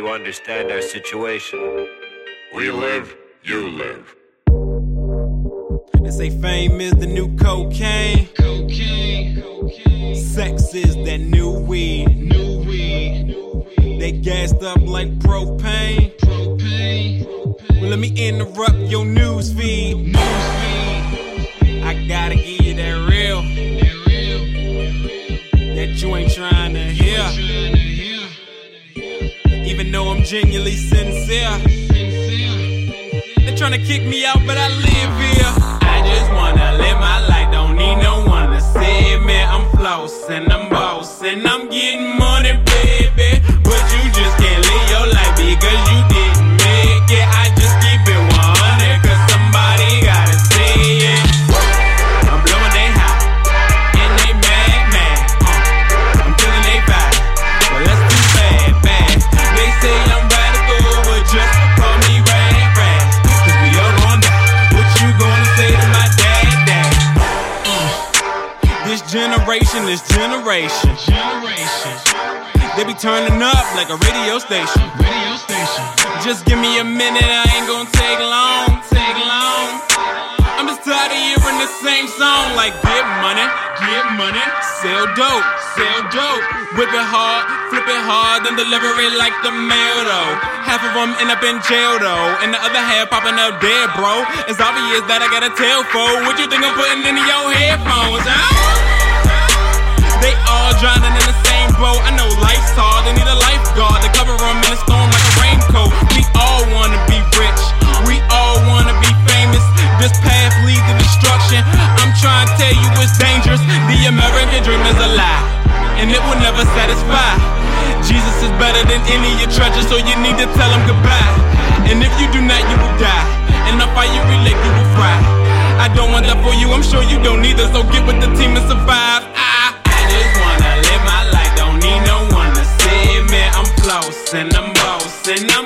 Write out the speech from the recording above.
you understand our situation. We live, you live. They say fame is the new cocaine. Cocaine. Sex is that new weed. New weed. They gassed up like propane. Propane. Well, let me interrupt your news feed. News feed. Genuinely sincere. They're trying to kick me out, but I live here. I just wanna live my life, don't need no one to see me. I'm flossing, I'm bossing, I'm generation, is generation. Generation. They be turning up like a radio station. Radio station. Just give me a minute, I ain't gonna take long, take long. I'm just tired of hearing the same song like get money, get money, sell dope, sell dope. Whip it hard, flip it hard, then deliver it like the mail though. Half of them end up in jail though, and the other half popping up dead, bro. It's obvious that I got a tail for. What you think I'm putting into your headphones, them in a storm like a raincoat. We all wanna be rich, we all wanna be famous. This path leads to destruction. I'm trying to tell you it's dangerous. The American dream is a lie, and it will never satisfy. Jesus is better than any of your treasures, so you need to tell him goodbye. And if you do not, you will die. And the fire you relate, you will fry. I don't want that for you, I'm sure you don't either, so get with the team and survive. My